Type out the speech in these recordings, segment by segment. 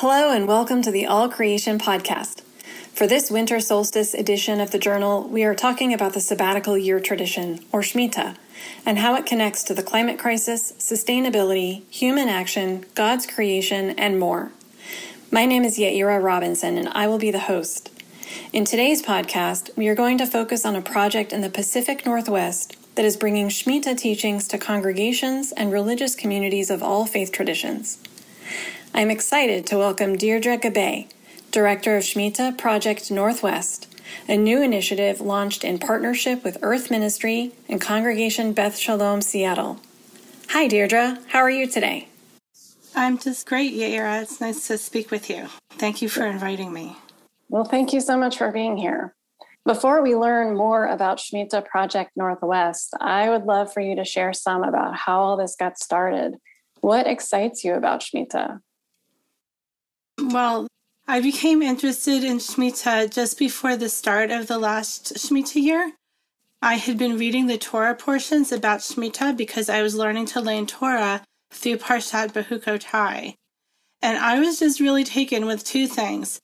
Hello, and welcome to the All Creation Podcast. For this winter solstice edition of the journal, we are talking about the sabbatical year tradition, or Shemitah, and how it connects to the climate crisis, sustainability, human action, God's creation, and more. My name is Yaira Robinson, and I will be the host. In today's podcast, we are going to focus on a project in the Pacific Northwest that is bringing Shemitah teachings to congregations and religious communities of all faith traditions. I am excited to welcome Deirdre Gabbay, Director of Shmita Project Northwest, a new initiative launched in partnership with Earth Ministry and Congregation Beth Shalom Seattle. Hi, Deirdre. How are you today? I'm just great, Yaira. It's nice to speak with you. Thank you for inviting me. Well, thank you so much for being here. Before we learn more about Shmita Project Northwest, I would love for you to share some about how all this got started. What excites you about Shemitah? Well, I became interested in Shemitah just before the start of the last Shemitah year. I had been reading the Torah portions about Shemitah because I was learning to learn Torah through Parshat Bechukotai. And I was just really taken with two things.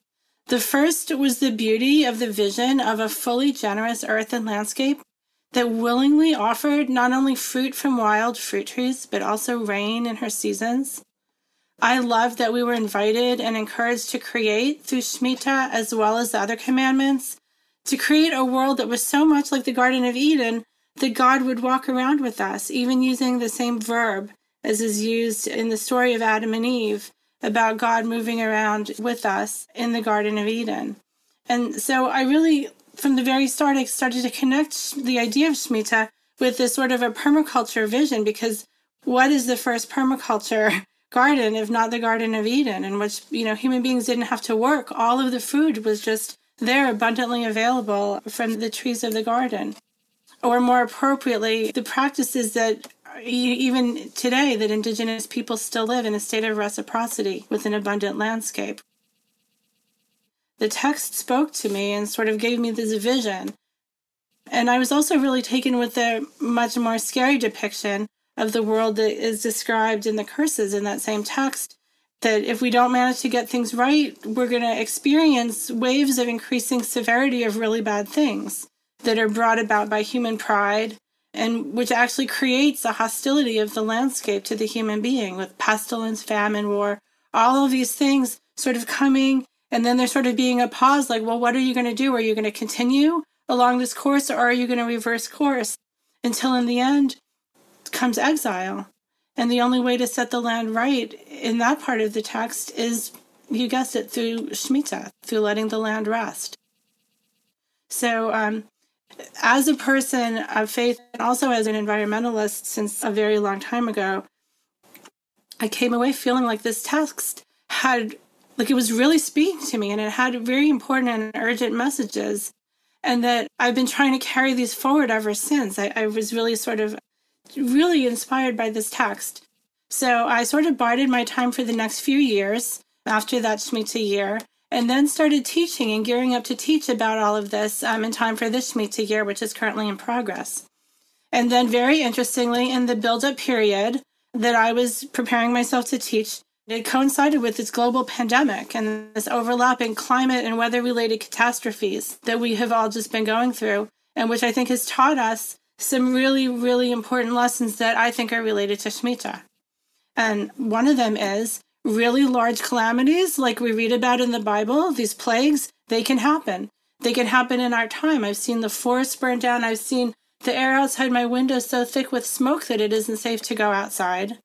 The first was the beauty of the vision of a fully generous earth and landscape that willingly offered not only fruit from wild fruit trees, but also rain in her seasons. I love that we were invited and encouraged to create through Shemitah as well as the other commandments, to create a world that was so much like the Garden of Eden that God would walk around with us, even using the same verb as is used in the story of Adam and Eve about God moving around with us in the Garden of Eden. And so I really, from the very start, I started to connect the idea of Shemitah with this sort of a permaculture vision because what is the first permaculture garden if not the Garden of Eden, in which, you know, human beings didn't have to work. All of the food was just there, abundantly available from the trees of the garden. Or more appropriately, the practices that even today that indigenous people still live in a state of reciprocity with an abundant landscape. The text spoke to me and sort of gave me this vision. And I was also really taken with the much more scary depiction of the world that is described in the curses in that same text. That if we don't manage to get things right, we're going to experience waves of increasing severity of really bad things that are brought about by human pride and which actually creates a hostility of the landscape to the human being with pestilence, famine, war, all of these things sort of coming. And then there's sort of being a pause like, well, what are you going to do? Are you going to continue along this course or are you going to reverse course? Until in the end, comes exile. And the only way to set the land right in that part of the text is, you guessed it, through Shemitah, through letting the land rest. So, um, as a person of faith and also as an environmentalist since a very long time ago, I came away feeling like this text had, like it was really speaking to me and it had very important and urgent messages. And that I've been trying to carry these forward ever since. I, I was really sort of really inspired by this text. So I sort of bided my time for the next few years after that Shemitah year, and then started teaching and gearing up to teach about all of this um, in time for this Shemitah year, which is currently in progress. And then, very interestingly, in the build up period that I was preparing myself to teach, it coincided with this global pandemic and this overlapping climate and weather related catastrophes that we have all just been going through, and which I think has taught us some really, really important lessons that I think are related to Shemitah. And one of them is really large calamities, like we read about in the Bible, these plagues, they can happen. They can happen in our time. I've seen the forest burn down. I've seen the air outside my window so thick with smoke that it isn't safe to go outside.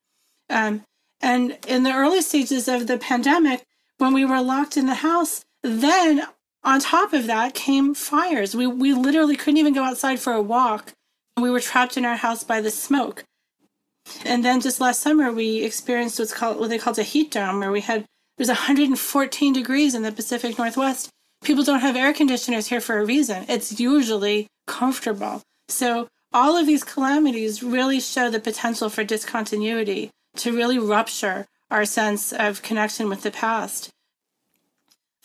Um, and in the early stages of the pandemic, when we were locked in the house, then on top of that came fires. We, we literally couldn't even go outside for a walk we were trapped in our house by the smoke. And then just last summer, we experienced what's called what they called a heat dome, where we had it was 114 degrees in the Pacific Northwest. People don't have air conditioners here for a reason. It's usually comfortable. So all of these calamities really show the potential for discontinuity to really rupture our sense of connection with the past.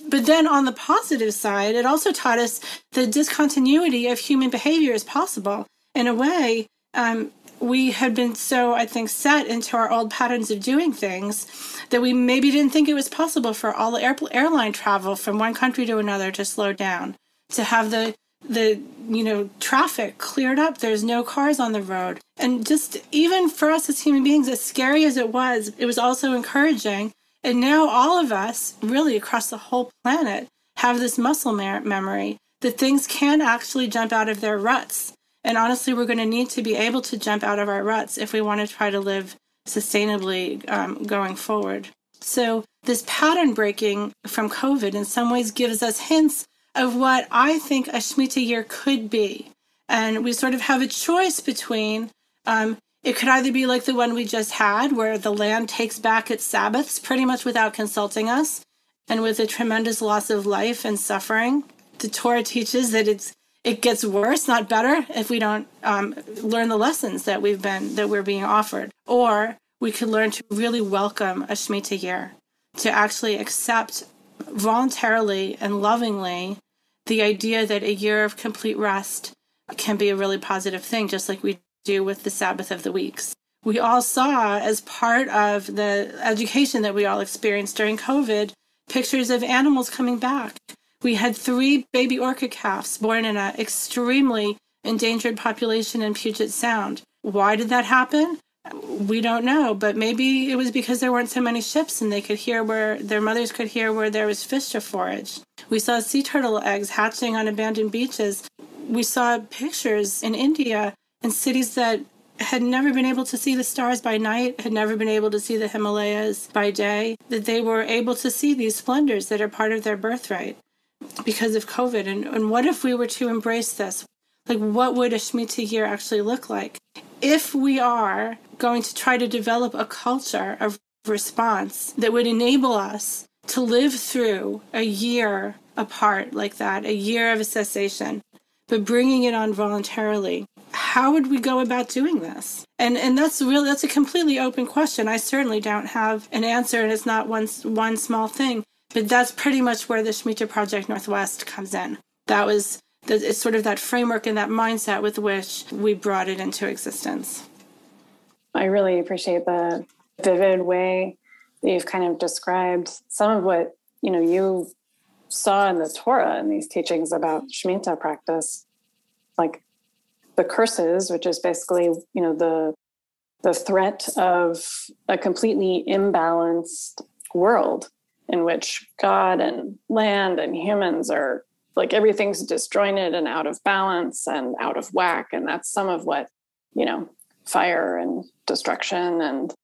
But then on the positive side, it also taught us the discontinuity of human behavior is possible in a way, um, we had been so, I think, set into our old patterns of doing things that we maybe didn't think it was possible for all air, airline travel from one country to another to slow down, to have the the you know traffic cleared up. There's no cars on the road. And just even for us as human beings as scary as it was it was also encouraging. And now all of us really across the whole planet have this muscle memory that things can actually jump out of their ruts and honestly, we're going to need to be able to jump out of our ruts if we want to try to live sustainably um, going forward. So, this pattern breaking from COVID in some ways gives us hints of what I think a Shemitah year could be. And we sort of have a choice between um, it could either be like the one we just had, where the land takes back its Sabbaths pretty much without consulting us, and with a tremendous loss of life and suffering. The Torah teaches that it's it gets worse, not better, if we don't um, learn the lessons that we've been that we're being offered. Or we could learn to really welcome a Shemitah year, to actually accept voluntarily and lovingly the idea that a year of complete rest can be a really positive thing, just like we do with the Sabbath of the weeks. We all saw, as part of the education that we all experienced during COVID, pictures of animals coming back we had three baby orca calves born in an extremely endangered population in Puget Sound. Why did that happen? We don't know, but maybe it was because there weren't so many ships and they could hear where their mothers could hear where there was fish to forage. We saw sea turtle eggs hatching on abandoned beaches. We saw pictures in India in cities that had never been able to see the stars by night, had never been able to see the Himalayas by day, that they were able to see these splendors that are part of their birthright because of COVID. And, and what if we were to embrace this? Like, what would a Shemitah year actually look like? If we are going to try to develop a culture of response that would enable us to live through a year apart like that, a year of a cessation, but bringing it on voluntarily, how would we go about doing this? And and that's really that's a completely open question. I certainly don't have an answer, and it's not one one small thing. But that's pretty much where the Shmita Project Northwest comes in. That was the, it's sort of that framework and that mindset with which we brought it into existence. I really appreciate the vivid way that you've kind of described some of what you know you saw in the Torah and these teachings about Shemitah practice, like the curses, which is basically you know the the threat of a completely imbalanced world in which God and land and humans are like everything's disjointed and out of balance and out of whack. And that's some of what, you know, fire and destruction and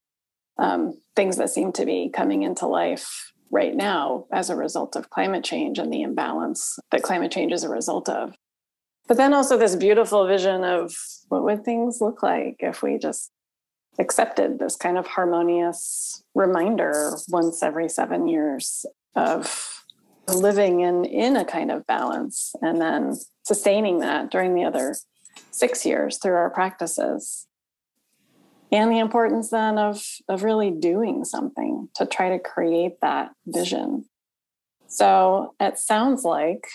um, things that seem to be coming into life right now as a result of climate change and the imbalance that climate change is a result of. But then also this beautiful vision of what would things look like if we just accepted this kind of harmonious reminder once every seven years of living in in a kind of balance and then sustaining that during the other six years through our practices. And the importance then of of really doing something to try to create that vision. So it sounds like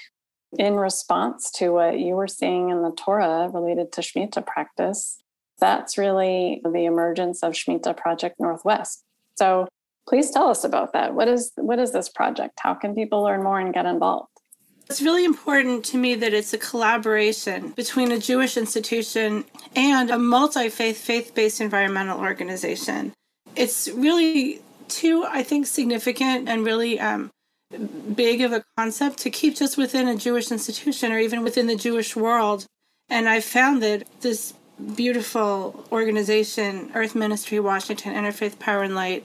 in response to what you were seeing in the torah related to shmita practice that's really the emergence of Shmita Project Northwest. So please tell us about that. What is what is this project? How can people learn more and get involved? It's really important to me that it's a collaboration between a Jewish institution and a multi faith, faith based environmental organization. It's really too, I think, significant and really um, big of a concept to keep just within a Jewish institution or even within the Jewish world. And I found that this beautiful organization, Earth Ministry Washington Interfaith Power and Light,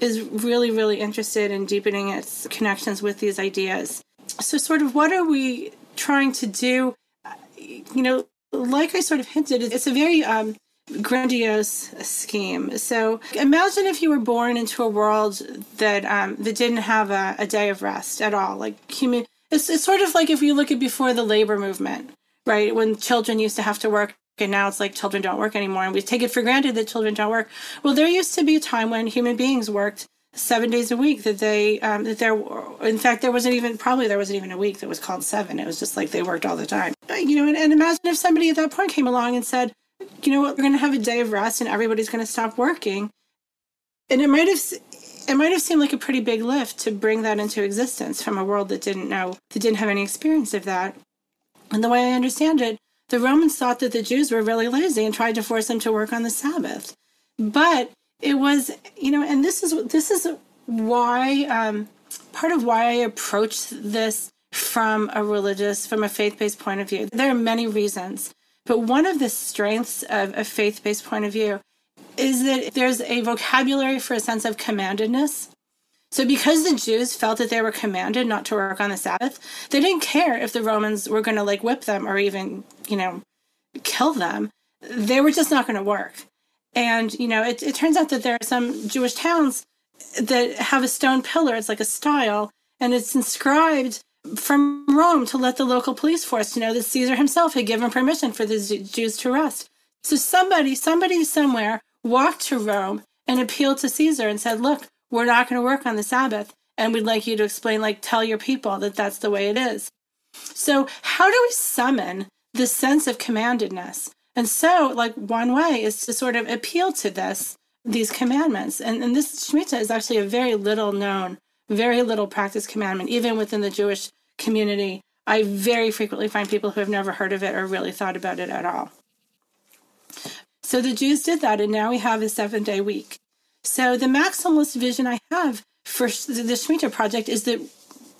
is really, really interested in deepening its connections with these ideas. So, sort of, what are we trying to do? You know, like I sort of hinted, it's a very um, grandiose scheme. So, imagine if you were born into a world that um, that didn't have a, a day of rest at all. Like human, it's, it's sort of like if you look at before the labor movement, right? When children used to have to work and now it's like children don't work anymore and we take it for granted that children don't work well there used to be a time when human beings worked seven days a week that they um, that there in fact there wasn't even probably there wasn't even a week that was called seven it was just like they worked all the time you know and, and imagine if somebody at that point came along and said you know what, we're going to have a day of rest and everybody's going to stop working. And it might have it might have seemed like a pretty big lift to bring that into existence from a world that didn't know, that didn't have any experience of that. And the way I understand it, the Romans thought that the Jews were really lazy and tried to force them to work on the Sabbath. But it was, you know, and this is this is why um, part of why I approach this from a religious, from a faith-based point of view. There are many reasons, but one of the strengths of a faith-based point of view is that there's a vocabulary for a sense of commandedness. So, because the Jews felt that they were commanded not to work on the Sabbath, they didn't care if the Romans were going to like whip them or even, you know, kill them. They were just not going to work. And, you know, it, it turns out that there are some Jewish towns that have a stone pillar. It's like a style, and it's inscribed from Rome to let the local police force to know that Caesar himself had given permission for the Jews to rest. So somebody, somebody somewhere walked to Rome and appealed to Caesar and said, look, we're not going to work on the Sabbath. And we'd like you to explain, like, tell your people that that's the way it is. So, how do we summon this sense of commandedness? And so, like, one way is to sort of appeal to this, these commandments. And, and this Shemitah is actually a very little known, very little practiced commandment, even within the Jewish community. I very frequently find people who have never heard of it or really thought about it at all. So the Jews did that, and now we have a seven day week. So the maximalist vision I have for the Shemitah project is that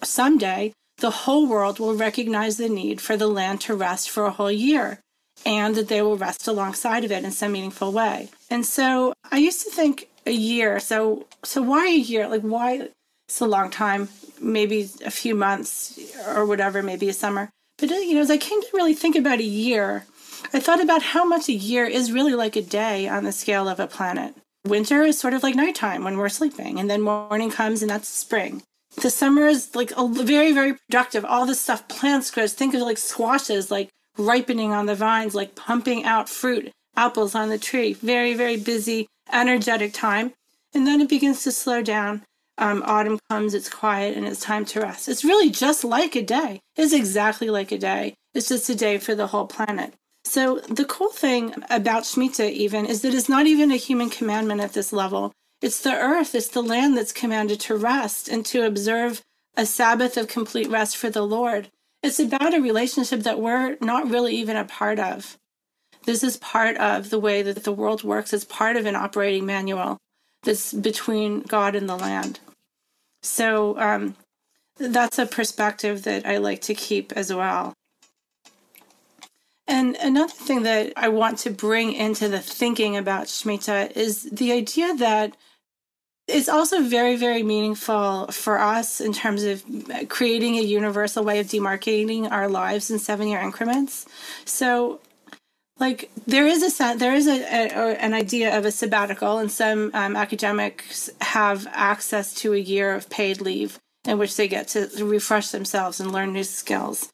someday the whole world will recognize the need for the land to rest for a whole year and that they will rest alongside of it in some meaningful way. And so I used to think a year. So so why a year? Like why it's a long time, maybe a few months or whatever, maybe a summer. But uh, you know, as I came to really think about a year, I thought about how much a year is really like a day on the scale of a planet. Winter is sort of like nighttime when we're sleeping, and then morning comes and that's spring. The summer is like a very, very productive. All this stuff plants grows. Think of like squashes, like ripening on the vines, like pumping out fruit, apples on the tree. Very, very busy, energetic time. And then it begins to slow down. Um, autumn comes, it's quiet, and it's time to rest. It's really just like a day. It's exactly like a day. It's just a day for the whole planet. So the cool thing about Shemitah even is that it's not even a human commandment at this level. It's the earth, it's the land that's commanded to rest and to observe a Sabbath of complete rest for the Lord. It's about a relationship that we're not really even a part of. This is part of the way that the world works. It's part of an operating manual that's between God and the land. So um, that's a perspective that I like to keep as well. And another thing that I want to bring into the thinking about Shemitah is the idea that it's also very, very meaningful for us in terms of creating a universal way of demarcating our lives in seven year increments. So, like there is a there is a, a, an idea of a sabbatical, and some um, academics have access to a year of paid leave in which they get to refresh themselves and learn new skills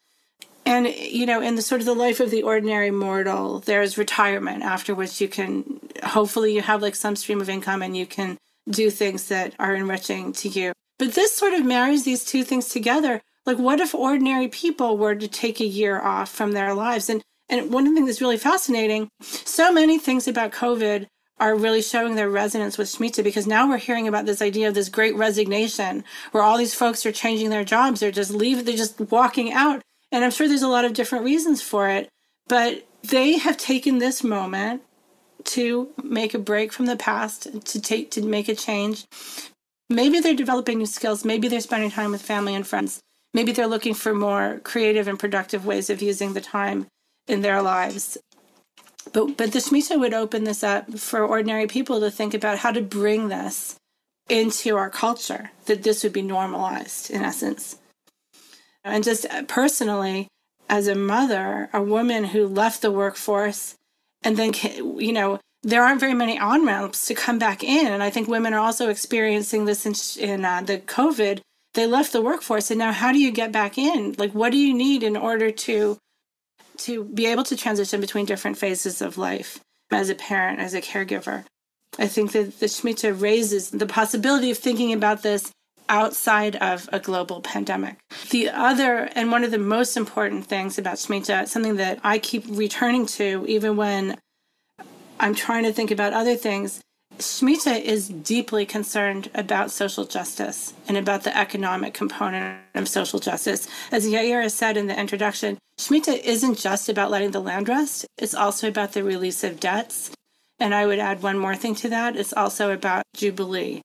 and you know in the sort of the life of the ordinary mortal there's retirement after which you can hopefully you have like some stream of income and you can do things that are enriching to you. But this sort of marries these two things together. Like what if ordinary people were to take a year off from their lives? And and one thing that's really fascinating so many things about covid are really showing their resonance with Shemitah because now we're hearing about this idea of this great resignation where all these folks are changing their jobs. They're just leaving, they're just walking out and I'm sure there's a lot of different reasons for it, but they have taken this moment to make a break from the past, to take to make a change. Maybe they're developing new skills, maybe they're spending time with family and friends. Maybe they're looking for more creative and productive ways of using the time in their lives. But but the Shemitah would open this up for ordinary people to think about how to bring this into our culture, that this would be normalized in essence. And just personally, as a mother, a woman who left the workforce and then, you know, there aren't very many on ramps to come back in. And I think women are also experiencing this in, in uh, the COVID. They left the workforce, and now how do you get back in? Like, what do you need in order to to be able to transition between different phases of life as a parent, as a caregiver? I think that the Shemitah raises the possibility of thinking about this outside of a global pandemic. The other, and one of the most important things about Shemitah, something that I keep returning to even when I'm trying to think about other things. Shmita is deeply concerned about social justice and about the economic component of social justice. As Yaira said in the introduction, Shmita isn't just about letting the land rest, it's also about the release of debts. And I would add one more thing to that it's also about Jubilee.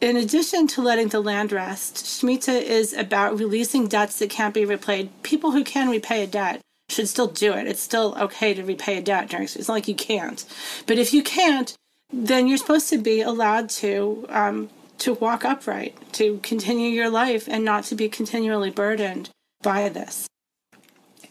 In addition to letting the land rest, Shmita is about releasing debts that can't be repaid. People who can repay a debt should still do it. It's still okay to repay a debt during it's not like you can't. But if you can't, then you're supposed to be allowed to um, to walk upright, to continue your life, and not to be continually burdened by this.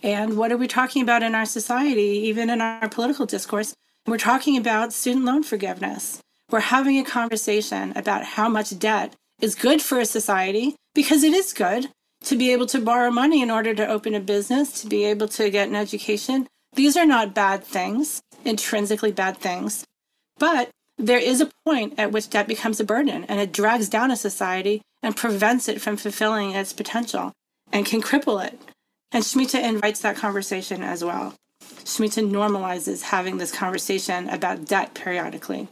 And what are we talking about in our society, even in our political discourse? We're talking about student loan forgiveness. We're having a conversation about how much debt is good for a society because it is good to be able to borrow money in order to open a business, to be able to get an education. These are not bad things, intrinsically bad things. But there is a point at which debt becomes a burden and it drags down a society and prevents it from fulfilling its potential and can cripple it. And Shmita invites that conversation as well. Shmita normalizes having this conversation about debt periodically.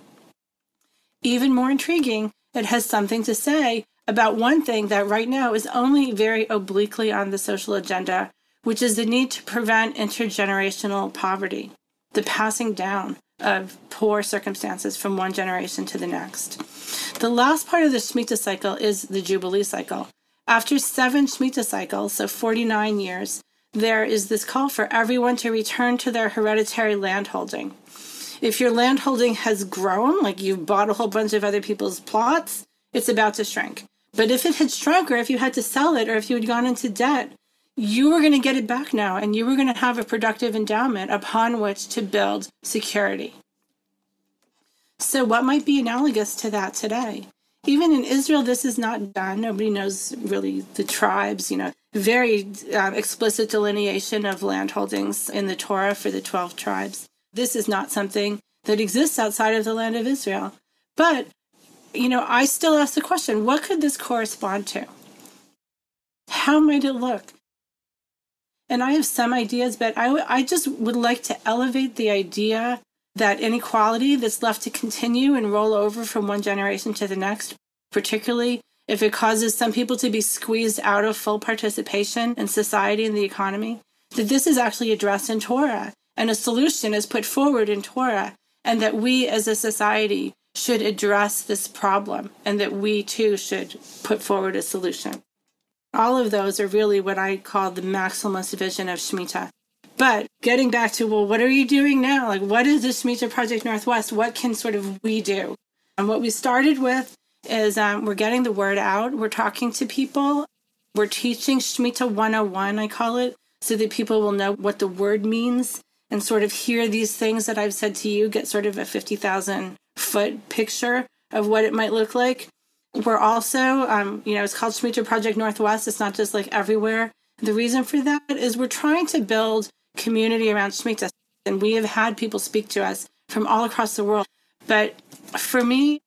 Even more intriguing, it has something to say about one thing that right now is only very obliquely on the social agenda, which is the need to prevent intergenerational poverty, the passing down of poor circumstances from one generation to the next. The last part of the Shemitah cycle is the Jubilee cycle. After seven Shemitah cycles, so 49 years, there is this call for everyone to return to their hereditary landholding. If your landholding has grown, like you've bought a whole bunch of other people's plots, it's about to shrink. But if it had shrunk, or if you had to sell it, or if you had gone into debt, you were going to get it back now and you were going to have a productive endowment upon which to build security. So, what might be analogous to that today? Even in Israel, this is not done. Nobody knows really the tribes, you know, very um, explicit delineation of land holdings in the Torah for the 12 tribes. This is not something that exists outside of the land of Israel. But, you know, I still ask the question what could this correspond to? How might it look? And I have some ideas, but I, w- I just would like to elevate the idea that inequality that's left to continue and roll over from one generation to the next, particularly if it causes some people to be squeezed out of full participation in society and the economy, that this is actually addressed in Torah and a solution is put forward in Torah, and that we as a society should address this problem and that we too should put forward a solution. All of those are really what I call the maximalist vision of Shemitah. But getting back to, well, what are you doing now? Like, what is the Shmita Project Northwest? What can sort of we do? And what we started with is um, we're getting the word out. We're talking to people. We're teaching Shemitah 101, I call it, so that people will know what the word means and sort of hear these things that I've said to you, get sort of a 50,000 foot picture of what it might look like. We're also, um, you know, it's called Shmita Project Northwest. It's not just like everywhere. The reason for that is we're trying to build community around Shemitah. And we have had people speak to us from all across the world. But for me,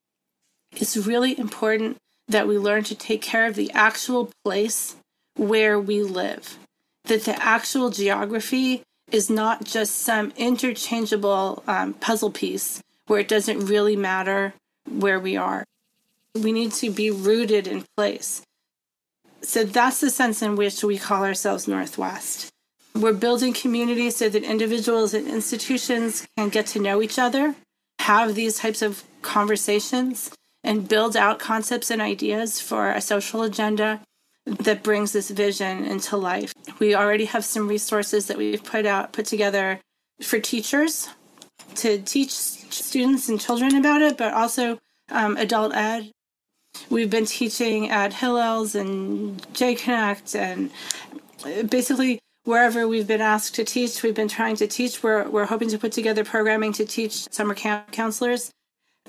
it's really important that we learn to take care of the actual place where we live, that the actual geography is not just some interchangeable um, puzzle piece where it doesn't really matter where we are we need to be rooted in place. So that's the sense in which we call ourselves Northwest. We're building communities so that individuals and institutions can get to know each other, have these types of conversations, and build out concepts and ideas for a social agenda that brings this vision into life. We already have some resources that we've put out put together for teachers to teach students and children about it, but also um, adult ed We've been teaching at Hillel's and J Connect and basically wherever we've been asked to teach, we've been trying to teach. We're, we're hoping to put together programming to teach summer camp counselors.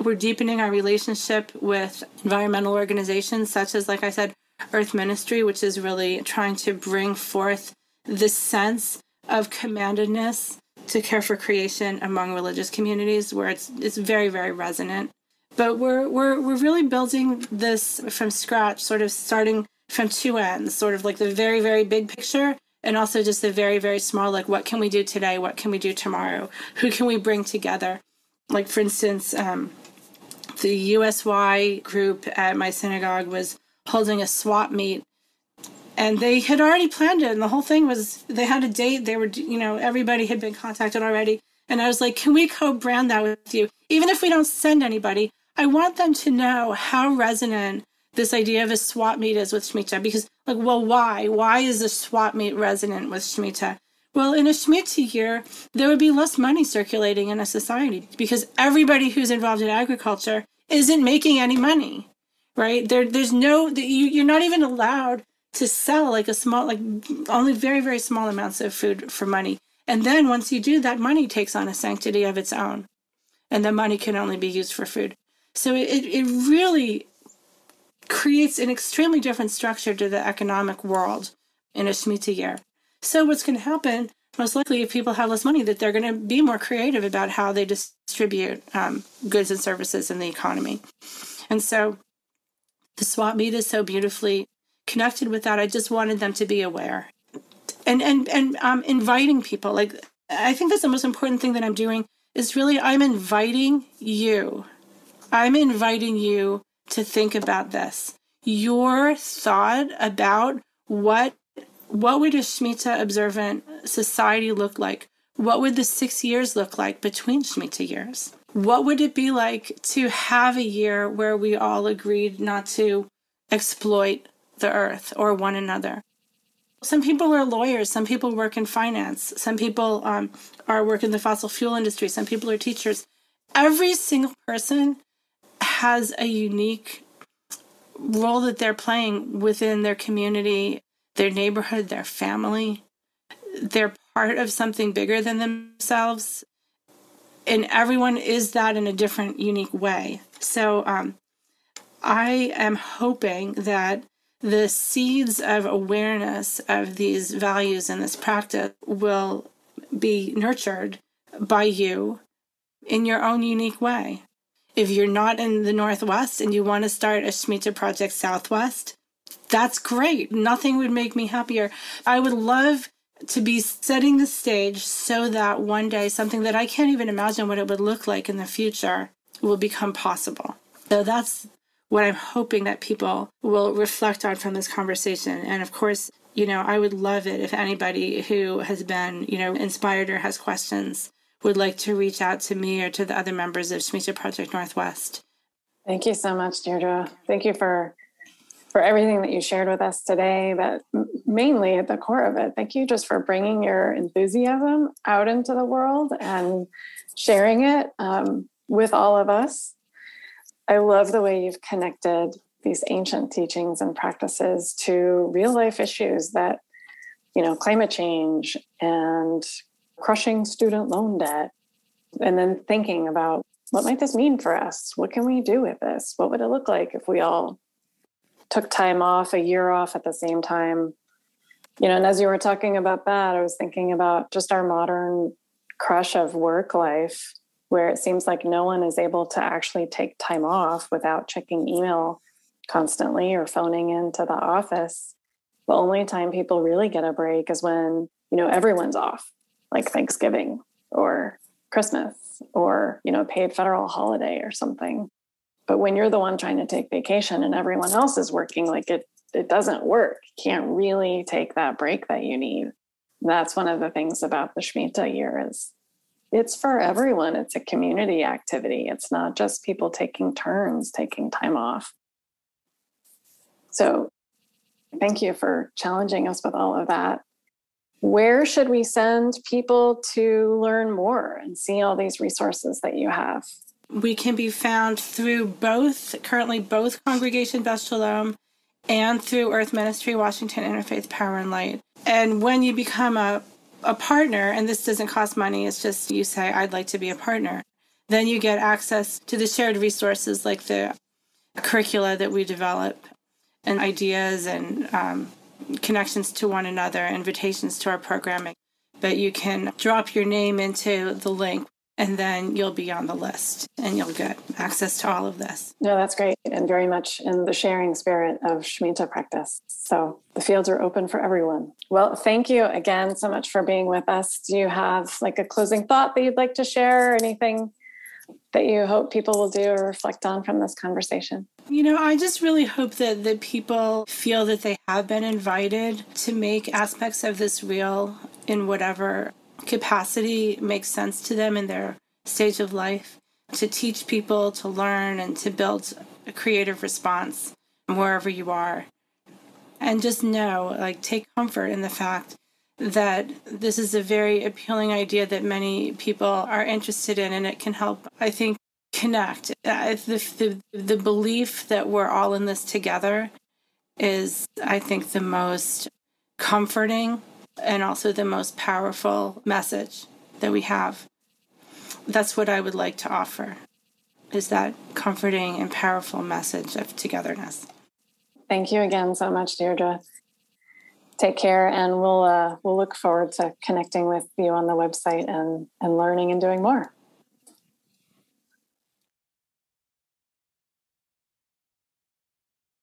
We're deepening our relationship with environmental organizations such as, like I said, Earth Ministry, which is really trying to bring forth this sense of commandedness to care for creation among religious communities where it's it's very, very resonant. But we're we're we're really building this from scratch, sort of starting from two ends, sort of like the very very big picture and also just the very very small like what can we do today? What can we do tomorrow? Who can we bring together? Like, for instance, um, the USY group at my synagogue was holding a swap meet. And they had already planned it and the whole thing was they had a date they were you know everybody had been contacted already. And i was like can we co-brand that with you? Even if we don't send anybody i want them to know how resonant this idea of a swap meet is with Shemitah because like well why? Why is a swap meet resonant with Shemitah well, in a Shemitah year, there would be less money circulating in a society because everybody who's involved in agriculture isn't making any money, right? There, there's no, you, you're not even allowed to sell like a small, like only very, very small amounts of food for money. And then once you do, that money takes on a sanctity of its own. And the money can only be used for food. So it, it really creates an extremely different structure to the economic world in a Shemitah year. So what's going to happen, most likely, if people have less money, that they're going to be more creative about how they distribute um, goods and services in the economy. And so the swap meet is so beautifully connected with that. I just wanted them to be aware and and and um, inviting people. Like I think that's the most important thing that I'm doing is really I'm inviting you. I'm inviting you to think about this. Your thought about what what would a Shemitah observant society look like? What would the six years look like between Shemitah years? What would it be like to have a year where we all agreed not to exploit the earth or one another? Some people are lawyers, some people work in finance, some people um, are working in the fossil fuel industry, some people are teachers. Every single person has a unique role that they're playing within their community their neighborhood, their family. They're part of something bigger than themselves. And everyone is that in a different, unique way. So um, I am hoping that the seeds of awareness of these values and this practice will be nurtured by you in your own unique way. If you're not in the Northwest and you want to start a Shemitah Project Southwest, that's great. Nothing would make me happier. I would love to be setting the stage so that one day something that I can't even imagine what it would look like in the future will become possible. So that's what I'm hoping that people will reflect on from this conversation. And of course, you know, I would love it if anybody who has been, you know, inspired or has questions would like to reach out to me or to the other members of Shmita Project Northwest. Thank you so much, Deirdre. Thank you for for everything that you shared with us today, but mainly at the core of it, thank you just for bringing your enthusiasm out into the world and sharing it um, with all of us. I love the way you've connected these ancient teachings and practices to real life issues that, you know, climate change and crushing student loan debt, and then thinking about what might this mean for us? What can we do with this? What would it look like if we all took time off, a year off at the same time. You know, and as you were talking about that, I was thinking about just our modern crush of work life, where it seems like no one is able to actually take time off without checking email constantly or phoning into the office. The only time people really get a break is when, you know, everyone's off, like Thanksgiving or Christmas or, you know, paid federal holiday or something. But when you're the one trying to take vacation and everyone else is working, like it it doesn't work. You can't really take that break that you need. That's one of the things about the Shemitah year is it's for everyone. It's a community activity. It's not just people taking turns, taking time off. So thank you for challenging us with all of that. Where should we send people to learn more and see all these resources that you have? We can be found through both, currently both Congregation Beth Shalom and through Earth Ministry, Washington Interfaith Power and Light. And when you become a, a partner, and this doesn't cost money, it's just you say, I'd like to be a partner, then you get access to the shared resources like the curricula that we develop and ideas and um, connections to one another, invitations to our programming. But you can drop your name into the link and then you'll be on the list and you'll get access to all of this. No, that's great and very much in the sharing spirit of Shemitah practice. So the fields are open for everyone. Well, thank you again so much for being with us. Do you have like a closing thought that you'd like to share or anything that you hope people will do or reflect on from this conversation? You know, I just really hope that, that people feel that they have been invited to make aspects of this real in whatever capacity makes sense to them in their stage of life, to teach people to learn and to build a creative response wherever you are. And just know, like, take comfort in the fact that this is a very appealing idea that many people are interested in, and it can help, I think, connect. The, the, the belief that we're all in this together is, I think, the most comforting and also the most powerful message that we have. That's what I would like to offer is that comforting and powerful message of togetherness. Thank you again so much, Deirdre. Take care, and we'll uh, we'll look forward to connecting with you on the website and and learning and doing more.